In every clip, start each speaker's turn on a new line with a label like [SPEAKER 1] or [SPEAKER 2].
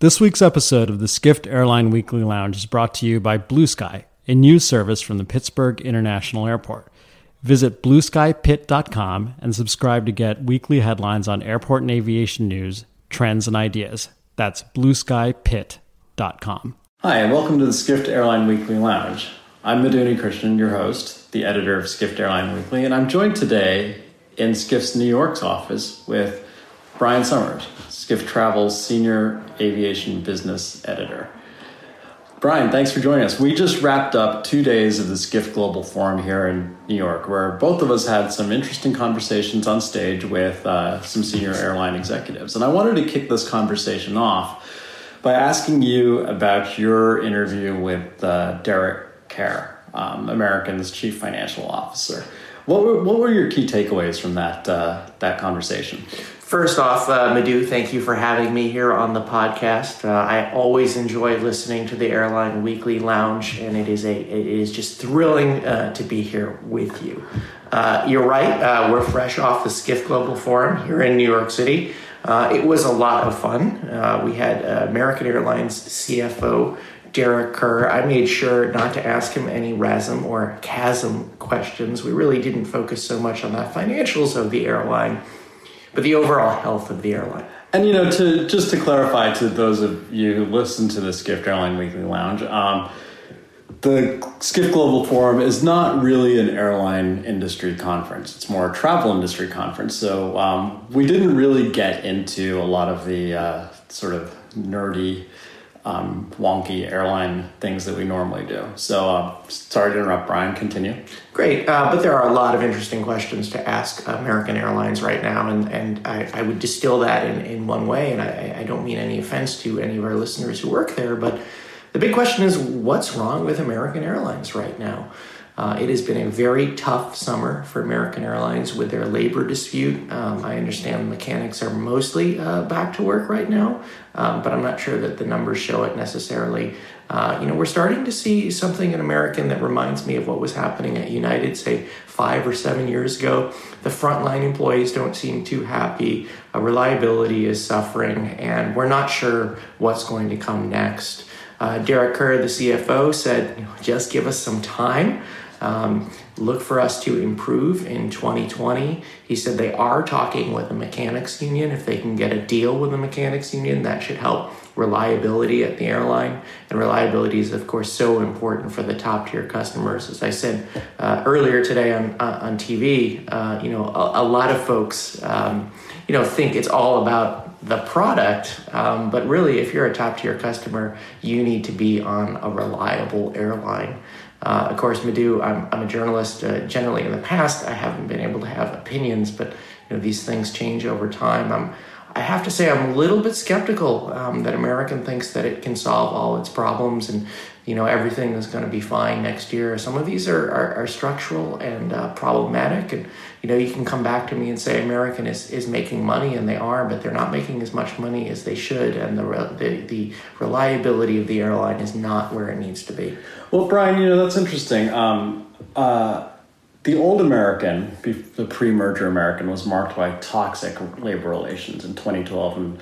[SPEAKER 1] This week's episode of the Skift Airline Weekly Lounge is brought to you by Blue Sky, a news service from the Pittsburgh International Airport. Visit blueskypit.com and subscribe to get weekly headlines on airport and aviation news, trends, and ideas. That's blueskypit.com.
[SPEAKER 2] Hi, and welcome to the Skift Airline Weekly Lounge. I'm Madhu Unnikrishnan, your host, the editor of Skift Airline Weekly, and I'm joined today in Skift's New York's office with Brian Summers, Skift Travel's Senior Aviation Business Editor. Brian, thanks for joining us. We just wrapped up two days of the Skift Global Forum here in New York, where both of us had some interesting conversations on stage with uh, some senior airline executives. And I wanted to kick this conversation off by asking you about your interview with uh, Derek Kerr, um, American's Chief Financial Officer. What were, what were your key takeaways from that, uh, that conversation?
[SPEAKER 3] First off, uh, Madhu, thank you for having me here on the podcast. Uh, I always enjoy listening to the Airline Weekly Lounge, and it is a it is just thrilling uh, to be here with you. Uh, you're right. Uh, we're fresh off the Skift Global Forum here in New York City. Uh, it was a lot of fun. we had American Airlines CFO Derek Kerr. I made sure not to ask him any RASM or CASM questions. We really didn't focus so much on the financials of the airline but the overall health of the airline.
[SPEAKER 2] And you know, to just to clarify to those of you who listen to the Skift Airline Weekly Lounge, um, the Skift Global Forum is not really an airline industry conference. It's more a travel industry conference. So um, we didn't really get into a lot of the uh, sort of nerdy um, wonky airline things that we normally do. So, uh, sorry to interrupt, Brian. Continue.
[SPEAKER 3] Great, uh, but there are a lot of interesting questions to ask American Airlines right now, and, and I, I would distill that in, in one way, and I, I don't mean any offense to any of our listeners who work there, but the big question is what's wrong with American Airlines right now? Uh, it has been a very tough summer for American Airlines with their labor dispute. Um, I understand mechanics are mostly uh, back to work right now, um, but I'm not sure that the numbers show it necessarily. Uh, you know, we're starting to see something in American that reminds me of what was happening at United, say, five or seven years ago. The frontline employees don't seem too happy. Uh, reliability is suffering, and we're not sure what's going to come next. Uh, Derek Kerr, the CFO, said, just give us some time. Um, look for us to improve in 2020. He said they are talking with the mechanics union. If they can get a deal with the mechanics union, that should help reliability at the airline. And reliability is, of course, so important for the top tier customers. As I said uh, earlier today on uh, on TV, uh, you know, a, a, lot of folks, um, you know, think it's all about the product, um, but really, if you're a top tier customer, you need to be on a reliable airline. Uh, of course, Madhu, I'm, I'm a journalist. Uh, generally, in the past, I haven't been able to have opinions, but you know these things change over time. I'm, I have to say, I'm a little bit skeptical um, that American thinks that it can solve all its problems and you know everything is going to be fine next year. Some of these are, are, are structural and uh, problematic, and you know you can come back to me and say American is, is making money, and they are, but they're not making as much money as they should, and the the, the reliability of the airline is not where it needs to be.
[SPEAKER 2] Well, Brian, you know that's interesting. Um, uh, the old American, the pre-merger American, was marked by toxic labor relations in 2012, and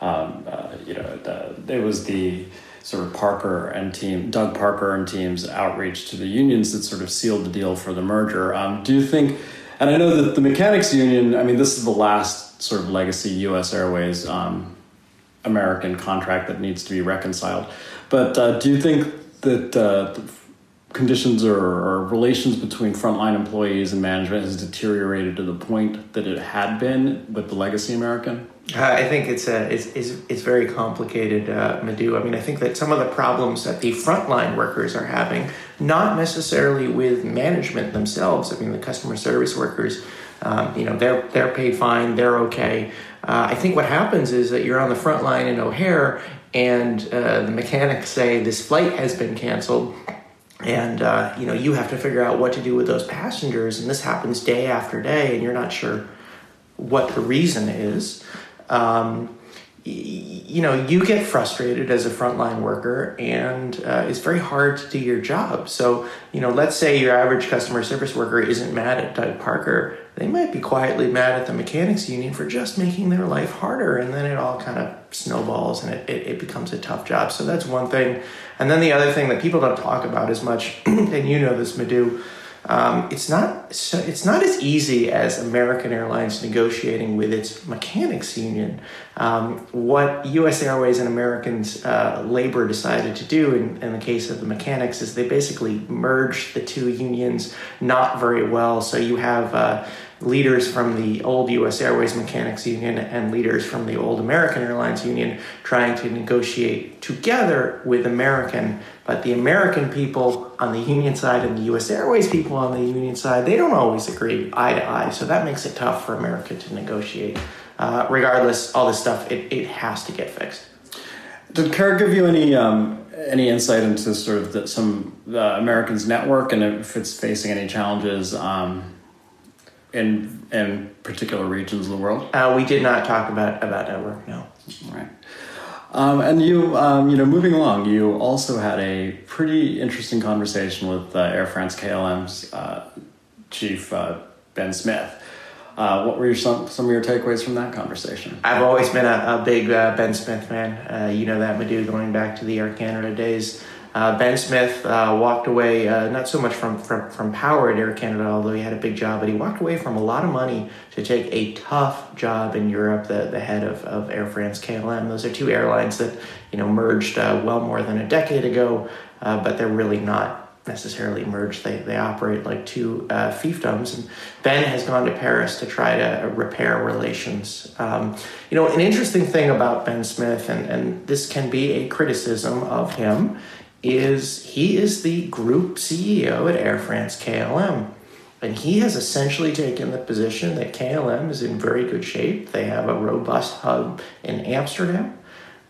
[SPEAKER 2] um, uh, you know the, it was the sort of Parker and team, Doug Parker and team's outreach to the unions that sort of sealed the deal for the merger. Um, do you think, and I know that the mechanics union, I mean, this is the last sort of legacy US Airways um, American contract that needs to be reconciled. But uh, do you think that uh, conditions or, or, relations between frontline employees and management has deteriorated to the point that it had been with the legacy American?
[SPEAKER 3] Uh, I think it's, a, it's, it's, it's very complicated, uh, Madhu. I mean, I think that some of the problems that the frontline workers are having, not necessarily with management themselves. I mean, the customer service workers, um, you know, they're, they're paid fine, they're okay. Uh, I think what happens is that you're on the front line in O'Hare and uh, the mechanics say this flight has been canceled and uh, you know you have to figure out what to do with those passengers. And this happens day after day and you're not sure what the reason is. Um, you know, you get frustrated as a frontline worker, and uh, it's very hard to do your job. So, you know, let's say your average customer service worker isn't mad at Doug Parker, they might be quietly mad at the mechanics union for just making their life harder, and then it all kind of snowballs and it, it, it becomes a tough job. So that's one thing. And then the other thing that people don't talk about as much, and you know this, Madhu um, it's not so it's not as easy as American Airlines negotiating with its mechanics union. Um, what U.S. Airways and Americans uh, labor decided to do in, in the case of the mechanics is they basically merged the two unions not very well. So you have uh, leaders from the old US Airways Mechanics Union and leaders from the old American Airlines Union trying to negotiate together with American. But the American people on the union side and the US Airways people on the union side, they don't always agree eye to eye. So that makes it tough for America to negotiate. Uh, regardless, all this stuff, it, it has to get fixed.
[SPEAKER 2] Did Kerr give you any um, any insight into sort of the, some uh, Americans network and if it's facing any challenges? Um, in in particular regions of the world?
[SPEAKER 3] Uh, we did not talk about about network. No.
[SPEAKER 2] Right. Um, and you, um, you know, moving along, you also had a pretty interesting conversation with uh, Air France KLM's uh, chief uh, Ben Smith. Uh, what were your, some some of your takeaways from that conversation?
[SPEAKER 3] I've always been a, a big uh, Ben Smith fan. you know that, Madhu, going back to the Air Canada days. Uh, ben Smith uh, walked away uh, not so much from, from, from power at Air Canada, although he had a big job, but he walked away from a lot of money to take a tough job in Europe, the, the head of, of Air France KLM. Those are two airlines that you know merged uh, well more than a decade ago, uh, but they're really not necessarily merged. They, they operate like two uh, fiefdoms. And Ben has gone to Paris to try to repair relations. Um, you know, an interesting thing about Ben Smith, and, and this can be a criticism of him, is he is the group CEO at Air France KLM. And he has essentially taken the position that KLM is in very good shape. They have a robust hub in Amsterdam,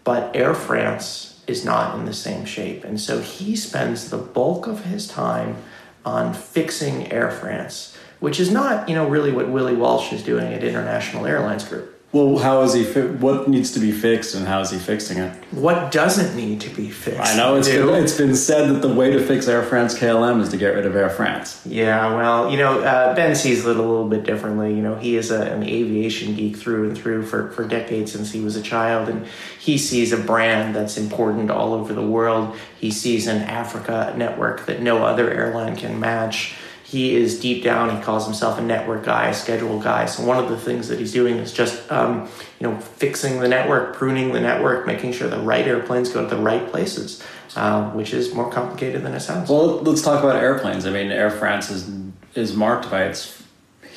[SPEAKER 3] but Air France is not in the same shape. And so he spends the bulk of his time on fixing Air France, which is not, you know, really what Willie Walsh is doing at International Airlines Group.
[SPEAKER 2] Well, how is he? Fi- what needs to be fixed, and how is he fixing it?
[SPEAKER 3] What doesn't need to be fixed?
[SPEAKER 2] I know it's been, it's been said that the way to fix Air France KLM is to get rid of Air France.
[SPEAKER 3] Yeah, well, you know, uh, Ben sees it a little bit differently. You know, he is a, an aviation geek through and through for for decades since he was a child, and he sees a brand that's important all over the world. He sees an Africa network that no other airline can match he is deep down he calls himself a network guy a schedule guy so one of the things that he's doing is just um, you know fixing the network pruning the network making sure the right airplanes go to the right places uh, which is more complicated than it sounds
[SPEAKER 2] well let's talk about airplanes i mean air france is is marked by its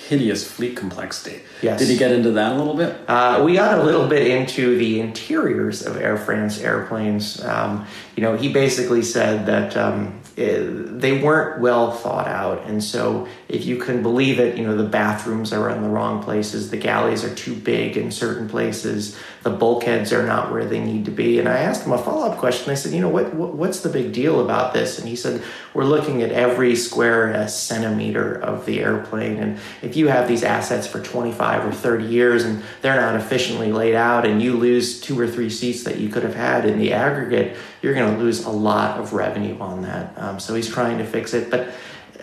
[SPEAKER 2] hideous fleet complexity.
[SPEAKER 3] Yes.
[SPEAKER 2] Did he get into that a little bit?
[SPEAKER 3] Uh, we got a little bit into the interiors of Air France airplanes. Um, you know, he basically said that um, it, they weren't well thought out, and so if you can believe it, you know, the bathrooms are in the wrong places, the galleys are too big in certain places, the bulkheads are not where they need to be. And I asked him a follow up question. I said, you know, what, what, what's the big deal about this? And he said, we're looking at every square uh, centimeter of the airplane, and if you have these assets for 25 or 30 years and they're not efficiently laid out, and you lose two or three seats that you could have had in the aggregate, you're going to lose a lot of revenue on that. Um, so he's trying to fix it, but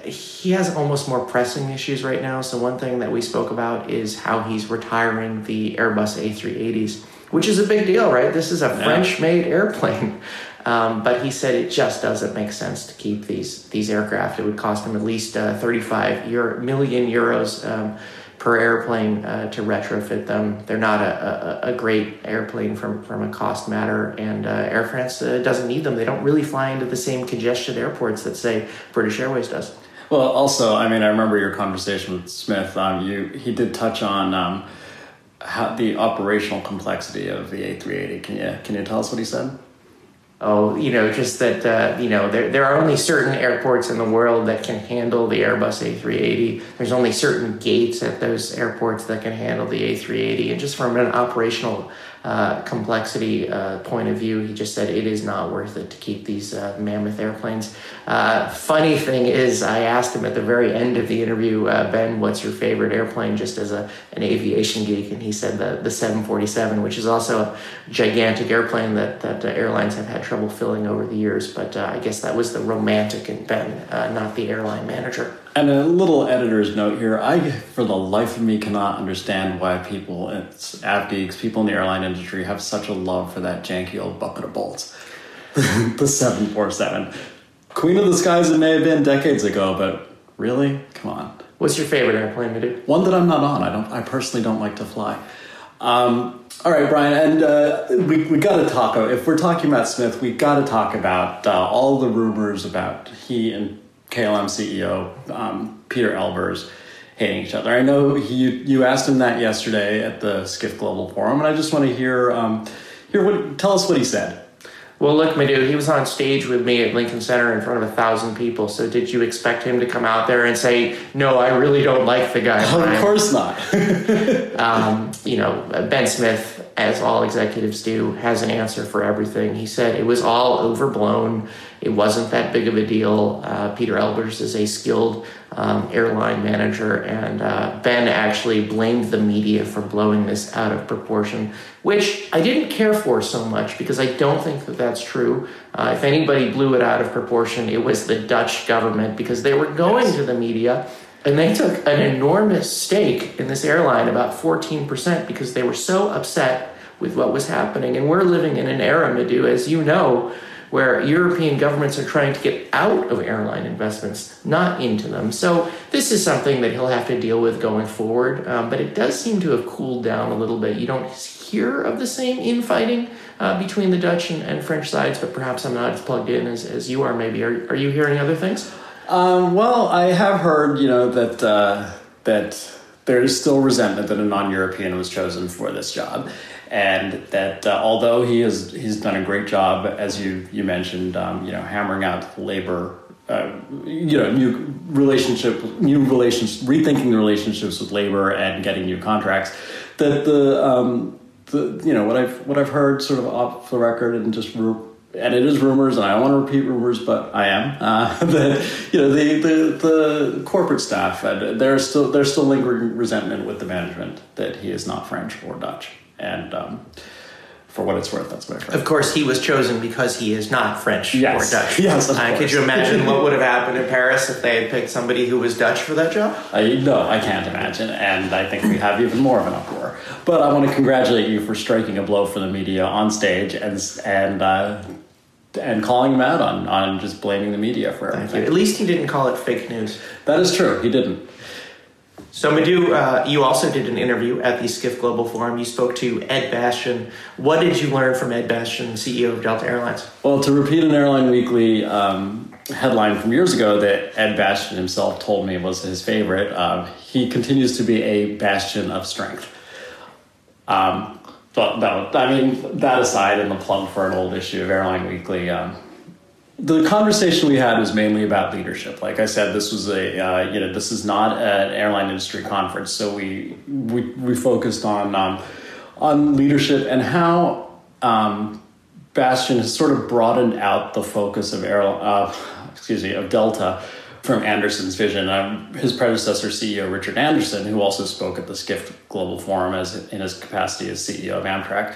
[SPEAKER 3] he has almost more pressing issues right now. So one thing that we spoke about is how he's retiring the Airbus A380s, which is a big deal, right? This is a yeah. French-made airplane. Um, but he said it just doesn't make sense to keep these these aircraft. It would cost him at least uh, 35 Euro, million euros um, per airplane uh, to retrofit them. They're not a, a, a, great airplane from, from a cost matter, and uh, Air France uh, doesn't need them. They don't really fly into the same congested airports that, say, British Airways does.
[SPEAKER 2] Well, also, I mean, I remember your conversation with Smith. Um, you he did touch on um, how the operational complexity of the A380. Can you can you tell us what he said?
[SPEAKER 3] Oh, you know, just that, uh, you know, there, there are only certain airports in the world that can handle the Airbus A380. There's only certain gates at those airports that can handle the A380. And just from an operational uh, complexity uh, point of view. He just said it is not worth it to keep these uh, mammoth airplanes. Uh, funny thing is, I asked him at the very end of the interview, uh, Ben, what's your favorite airplane just as a, an aviation geek? And he said the, the 747, which is also a gigantic airplane that, that airlines have had trouble filling over the years. But I guess that was the romantic in Ben, not the airline manager.
[SPEAKER 2] And a little editor's note here. I, for the life of me, cannot understand why people, it's av geeks, people in the airline industry have such a love for that janky old bucket of bolts. the 747. Queen of the skies it may have been decades ago, but really? Come on.
[SPEAKER 3] What's your favorite airplane to do?
[SPEAKER 2] One that I'm not on. I don't. I personally don't like to fly. Um, all right, Brian, and uh, we we got to talk. If we're talking about Smith, we got to talk about uh, all the rumors about he and KLM CEO um, Pieter Elbers hating each other. I know he, you asked him that yesterday at the Skift Global Forum, and I just want to hear um, hear what tell us what he said.
[SPEAKER 3] Well, look, dude, he was on stage with me at Lincoln Center in front of a thousand people. So, did you expect him to come out there and say, "No, I really don't like the guy"?
[SPEAKER 2] of course not.
[SPEAKER 3] um, you know, Ben Smith, as all executives do, has an answer for everything. He said it was all overblown. It wasn't that big of a deal. Uh, Pieter Elbers is a skilled um, airline manager, and uh, Ben actually blamed the media for blowing this out of proportion, which I didn't care for so much because I don't think that that's true. Uh, if anybody blew it out of proportion, it was the Dutch government because they were going yes. to the media and they took an enormous stake in this airline, about 14%, because they were so upset with what was happening. And we're living in an era, Madhu, as you know, where European governments are trying to get out of airline investments, not into them. So this is something that he'll have to deal with going forward. Um, but it does seem to have cooled down a little bit. You don't hear of the same infighting uh, between the Dutch and, and, French sides, but perhaps I'm not as plugged in as, as you are. Maybe are, are you hearing other things?
[SPEAKER 2] Um, well, I have heard, you know, that uh, that there is still resentment that a non-European was chosen for this job, and that uh, although he has he's done a great job, as you you mentioned, um, you know, hammering out labor. Uh, you know, new relationship, new relations, rethinking the relationships with labor and getting new contracts. That the, um, the, you know, what I've what I've heard, sort of off the record, and just and it is rumors, and I don't want to repeat rumors, but I am. Uh, that you know the, the the corporate staff, and there's still there's still lingering resentment with the management that he is not French or Dutch and um, for what it's worth, that's what I've.
[SPEAKER 3] Of course, he was chosen because he is not French
[SPEAKER 2] yes.
[SPEAKER 3] or Dutch.
[SPEAKER 2] Yes, of
[SPEAKER 3] uh, could you imagine what would have happened in Paris if they had picked somebody who was Dutch for that job?
[SPEAKER 2] I, no, I can't imagine, and I think we have even more of an uproar. But I want to congratulate you for striking a blow for the media on stage and and. Uh, and calling him out on, on just blaming the media for everything.
[SPEAKER 3] At least he didn't call it fake news.
[SPEAKER 2] That is true. He didn't.
[SPEAKER 3] So, Madhu, uh, you also did an interview at the Skift Global Forum. You spoke to Ed Bastian. What did you learn from Ed Bastian, CEO of Delta Airlines?
[SPEAKER 2] Well, to repeat an Airline Weekly um, headline from years ago that Ed Bastian himself told me was his favorite, uh, he continues to be a bastion of strength. Um, but no, I mean, that aside, and the plug for an old issue of Airline Weekly, um, the conversation we had was mainly about leadership. Like I said, this was a uh, you know this is not an airline industry conference, so we we, we focused on um, on leadership and how um, Bastian has sort of broadened out the focus of air uh, excuse me of Delta from Anderson's vision. Um, his predecessor, CEO Richard Anderson, who also spoke at the Skift Global Forum as in his capacity as CEO of Amtrak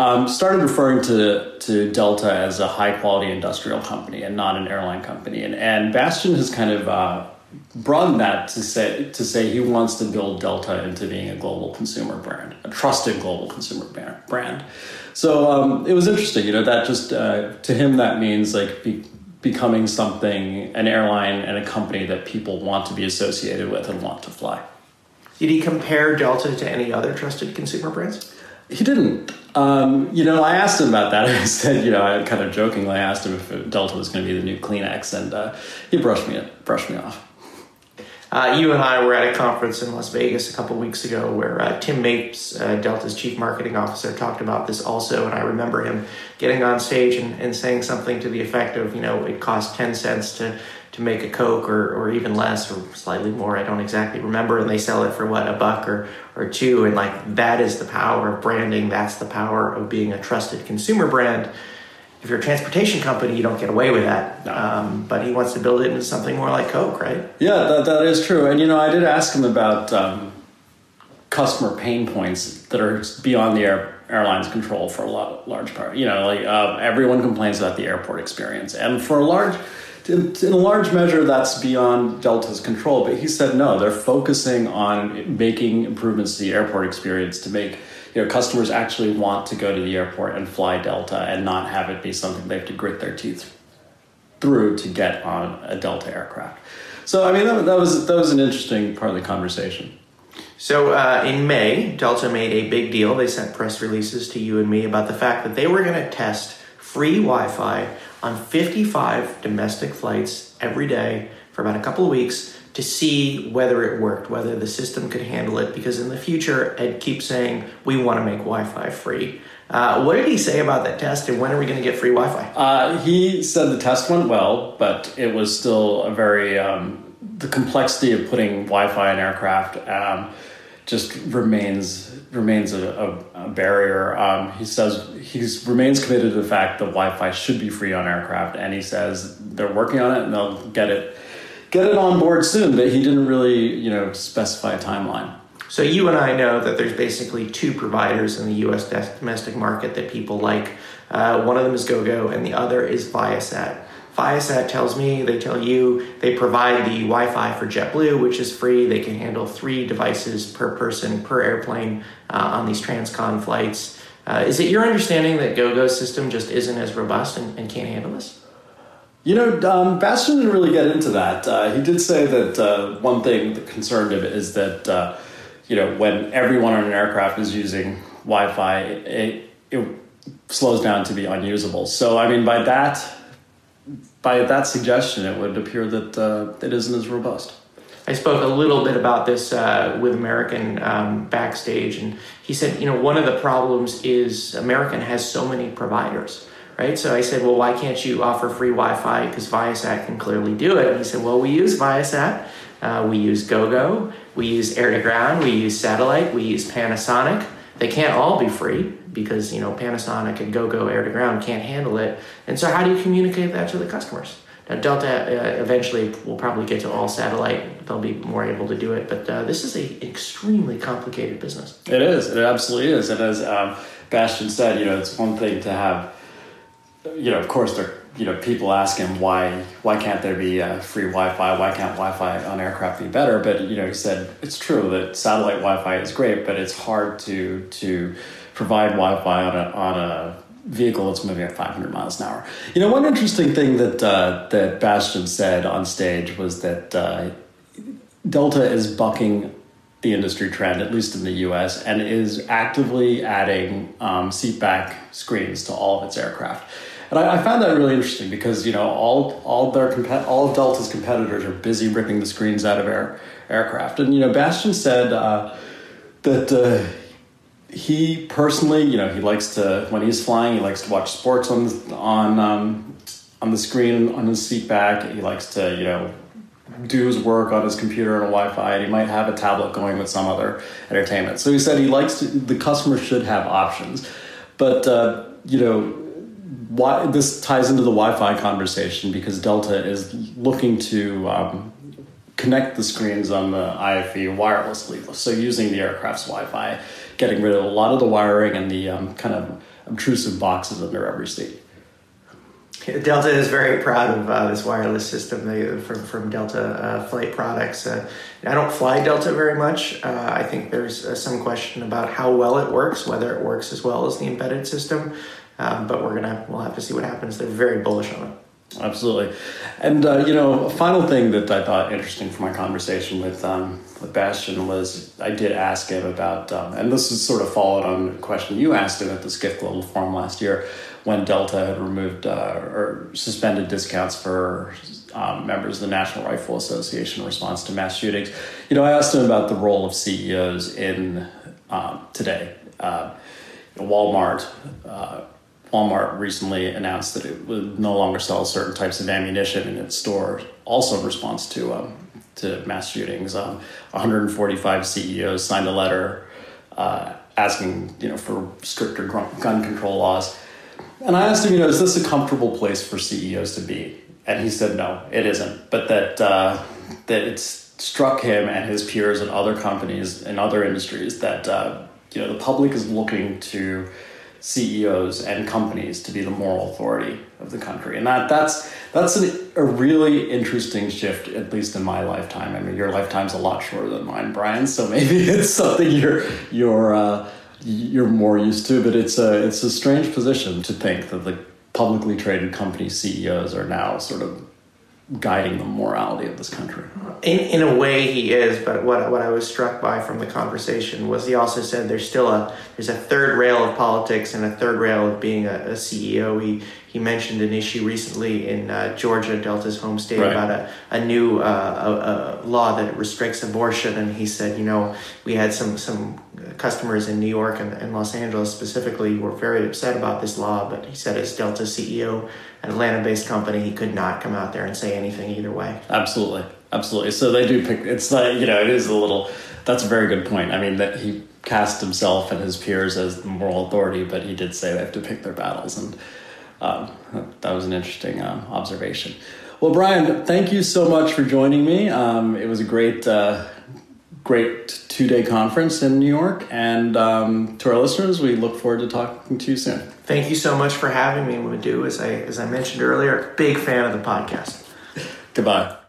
[SPEAKER 2] um, started referring to, to Delta as a high quality industrial company and not an airline company. And, and Bastian has kind of uh, broadened that to say, to say he wants to build Delta into being a global consumer brand, a trusted global consumer brand. So um, it was interesting, you know, that just uh, to him, that means like be, becoming something, an airline and a company that people want to be associated with and want to fly.
[SPEAKER 3] Did he compare Delta to any other trusted consumer brands?
[SPEAKER 2] He didn't. Um, you know, I asked him about that. I said, you know, I kind of jokingly asked him if Delta was going to be the new Kleenex, and uh, he brushed me brushed me off.
[SPEAKER 3] Uh, you and I were at a conference in Las Vegas a couple weeks ago where uh, Tim Mapes, uh, Delta's chief marketing officer, talked about this also. And I remember him getting on stage and, and saying something to the effect of, you know, it costs 10 cents to, to make a Coke or, or even less or slightly more. I don't exactly remember. And they sell it for what, a buck or, or two. And like that is the power of branding. That's the power of being a trusted consumer brand if you're a transportation company, you don't get away with that. No. Um, but he wants to build it into something more like Coke, right?
[SPEAKER 2] Yeah, that, that is true. And you know, I did ask him about um, customer pain points that are beyond the air, airline's control for a lot, large part. You know, like uh, everyone complains about the airport experience, and for a large in, in a large measure, that's beyond Delta's control. But he said no, they're focusing on making improvements to the airport experience to make you know customers actually want to go to the airport and fly Delta and not have it be something they have to grit their teeth through to get on a Delta aircraft. So I mean that, that was that was an interesting part of the conversation.
[SPEAKER 3] So uh, in May, Delta made a big deal. They sent press releases to you and me about the fact that they were going to test free Wi-Fi on 55 domestic flights every day for about a couple of weeks to see whether it worked, whether the system could handle it, because in the future, Ed keeps saying, we want to make Wi Fi free. Uh, what did he say about that test, and when are we going to get free Wi Fi?
[SPEAKER 2] Uh, he said the test went well, but it was still a very, um, the complexity of putting Wi Fi in aircraft um, just remains remains a, a, a barrier. Um, he says he remains committed to the fact that Wi-Fi should be free on aircraft, and he says they're working on it and they'll get it get it on board soon, but he didn't really, you know, specify a timeline.
[SPEAKER 3] So you and I know that there's basically two providers in the U.S. domestic market that people like. Uh, one of them is GoGo, and the other is Viasat. Viasat tells me, they tell you, they provide the Wi-Fi for JetBlue, which is free. They can handle three devices per person per airplane uh, on these transcon flights. Uh, is it your understanding that GoGo's system just isn't as robust and, and can't handle this?
[SPEAKER 2] You know, um, didn't really get into that. Uh, he did say that uh, one thing that concerned him is that, uh, you know, when everyone on an aircraft is using Wi Fi, it, it, slows down to be unusable. So, I mean, by that, by that suggestion, it would appear that uh, it isn't as robust.
[SPEAKER 3] I spoke a little bit about this uh, with American um, backstage, and he said, you know, one of the problems is American has so many providers right? So I said, well, why can't you offer free Wi-Fi? Because Viasat can clearly do it. And he said, well, we use Viasat, uh, we use GoGo, we use air to ground, we use satellite, we use Panasonic. They can't all be free because you know Panasonic and GoGo air to ground can't handle it. And so, how do you communicate that to the customers? Now, Delta uh, eventually will probably get to all satellite. They'll be more able to do it, but uh, this is an extremely complicated business.
[SPEAKER 2] It is. It absolutely is. And as um, Bastian said, you know, it's one thing to have you know, of course, there you know people ask him why why can't there be free Wi-Fi? Why can't Wi-Fi on aircraft be better? But you know, he said it's true that satellite Wi-Fi is great, but it's hard to to provide Wi-Fi on a on a vehicle that's moving at 500 miles an hour. You know, one interesting thing that uh, that Bastian said on stage was that uh, Delta is bucking the industry trend, at least in the U.S., and is actively adding um, seat back screens to all of its aircraft. And I, I, found that really interesting because you know all all their all of Delta's competitors are busy ripping the screens out of air aircraft, and you know Bastian said uh, that. Uh, he personally, you know, he likes to when he's flying, he likes to watch sports on on um, on the screen on his seat back. He likes to, you know, do his work on his computer and a Wi-Fi, and he might have a tablet going with some other entertainment. So he said he likes to. The customer should have options, but uh, you know, why this ties into the Wi-Fi conversation because Delta is looking to um, connect the screens on the IFE wirelessly. So using the aircraft's Wi-Fi, getting rid of a lot of the wiring and the um, kind of obtrusive boxes under every seat.
[SPEAKER 3] Delta is very proud of uh, this wireless system they, from, from Delta uh, flight products. Uh, I don't fly Delta very much. Uh, I think there's uh, some question about how well it works, whether it works as well as the embedded system. Um, but we're gonna we'll have to see what happens. They're very bullish on it.
[SPEAKER 2] Absolutely, and uh, you know, a final thing that I thought interesting from my conversation with um, with Bastian was I did ask him about, um, and this is sort of followed on a question you asked him at the Skift Global Forum last year, when Delta had removed uh, or suspended discounts for um, members of the National Rifle Association in response to mass shootings. You know, I asked him about the role of CEOs in um, today. Uh, Walmart. Walmart recently announced that it would no longer sell certain types of ammunition in its store, also in response to um, to mass shootings. Um, 145 CEOs signed a letter uh, asking, you know, for stricter gun control laws. And I asked him, you know, is this a comfortable place for CEOs to be? And he said, no, it isn't. But that uh, that it's struck him and his peers and other companies in other industries that uh, you know the public is looking to CEOs and companies to be the moral authority of the country, and that that's that's an, a really interesting shift, at least in my lifetime. I mean, your lifetime's a lot shorter than mine, Brian, so maybe it's something you're you're uh, you're more used to. But it's a it's a strange position to think that the publicly traded company CEOs are now sort of guiding the morality of this country.
[SPEAKER 3] In, in a way, he is. But what what I was struck by from the conversation was he also said there's still a there's a third rail of politics and a third rail of being a, a CEO. He he mentioned an issue recently in uh, Georgia, Delta's home state, right. about a, a new uh, a, a law that restricts abortion. And he said, you know, we had some some customers in New York and, and Los Angeles specifically were very upset about this law. But he said, as Delta CEO, an Atlanta-based company, he could not come out there and say anything either way.
[SPEAKER 2] Absolutely, absolutely. So they do pick. It's like you know, it is a little. That's a very good point. I mean, that he cast himself and his peers as the moral authority, but he did say they have to pick their battles and um, that was an interesting uh, observation. Well, Brian, thank you so much for joining me. Um, it was a great, uh, great two day conference in New York. And um, to our listeners, we look forward to talking to you soon.
[SPEAKER 3] Thank you so much for having me, Madhu. As I, as I mentioned earlier, big fan of the podcast.
[SPEAKER 2] Goodbye.